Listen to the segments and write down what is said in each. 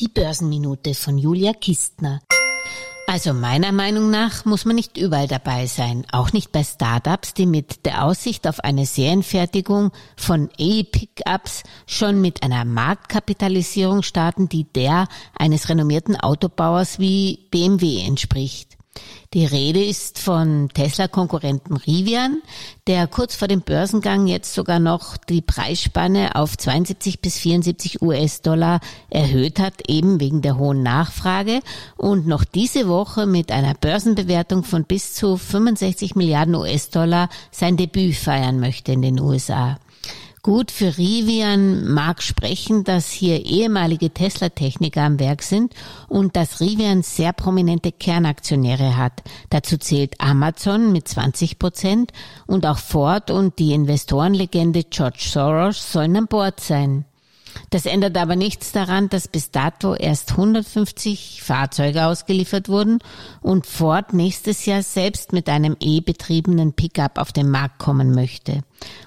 Die Börsenminute von Julia Kistner. Also meiner Meinung nach muss man nicht überall dabei sein, auch nicht bei Startups, die mit der Aussicht auf eine Serienfertigung von E-Pickups schon mit einer Marktkapitalisierung starten, die der eines renommierten Autobauers wie BMW entspricht. Die Rede ist von Tesla-Konkurrenten Rivian, der kurz vor dem Börsengang jetzt sogar noch die Preisspanne auf 72 bis 74 US-Dollar erhöht hat, eben wegen der hohen Nachfrage und noch diese Woche mit einer Börsenbewertung von bis zu 65 Milliarden US-Dollar sein Debüt feiern möchte in den USA. Gut für Rivian mag sprechen, dass hier ehemalige Tesla-Techniker am Werk sind und dass Rivian sehr prominente Kernaktionäre hat. Dazu zählt Amazon mit 20 Prozent und auch Ford und die Investorenlegende George Soros sollen an Bord sein. Das ändert aber nichts daran, dass bis dato erst 150 Fahrzeuge ausgeliefert wurden und Ford nächstes Jahr selbst mit einem E-betriebenen Pickup auf den Markt kommen möchte.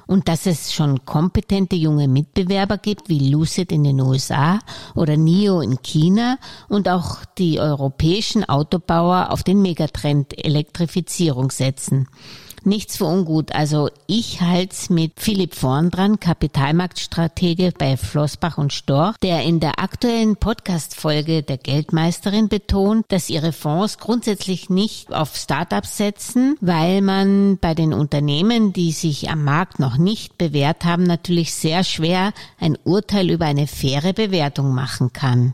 Und dass es schon kompetente junge Mitbewerber gibt wie Lucid in den USA oder NIO in China und auch die europäischen Autobauer auf den Megatrend Elektrifizierung setzen nichts für ungut. Also ich halt's mit Philipp Vorn dran, Kapitalmarktstratege bei Flossbach und Storch, der in der aktuellen Podcast-Folge der Geldmeisterin betont, dass ihre Fonds grundsätzlich nicht auf Startups setzen, weil man bei den Unternehmen, die sich am Markt noch nicht bewährt haben, natürlich sehr schwer ein Urteil über eine faire Bewertung machen kann.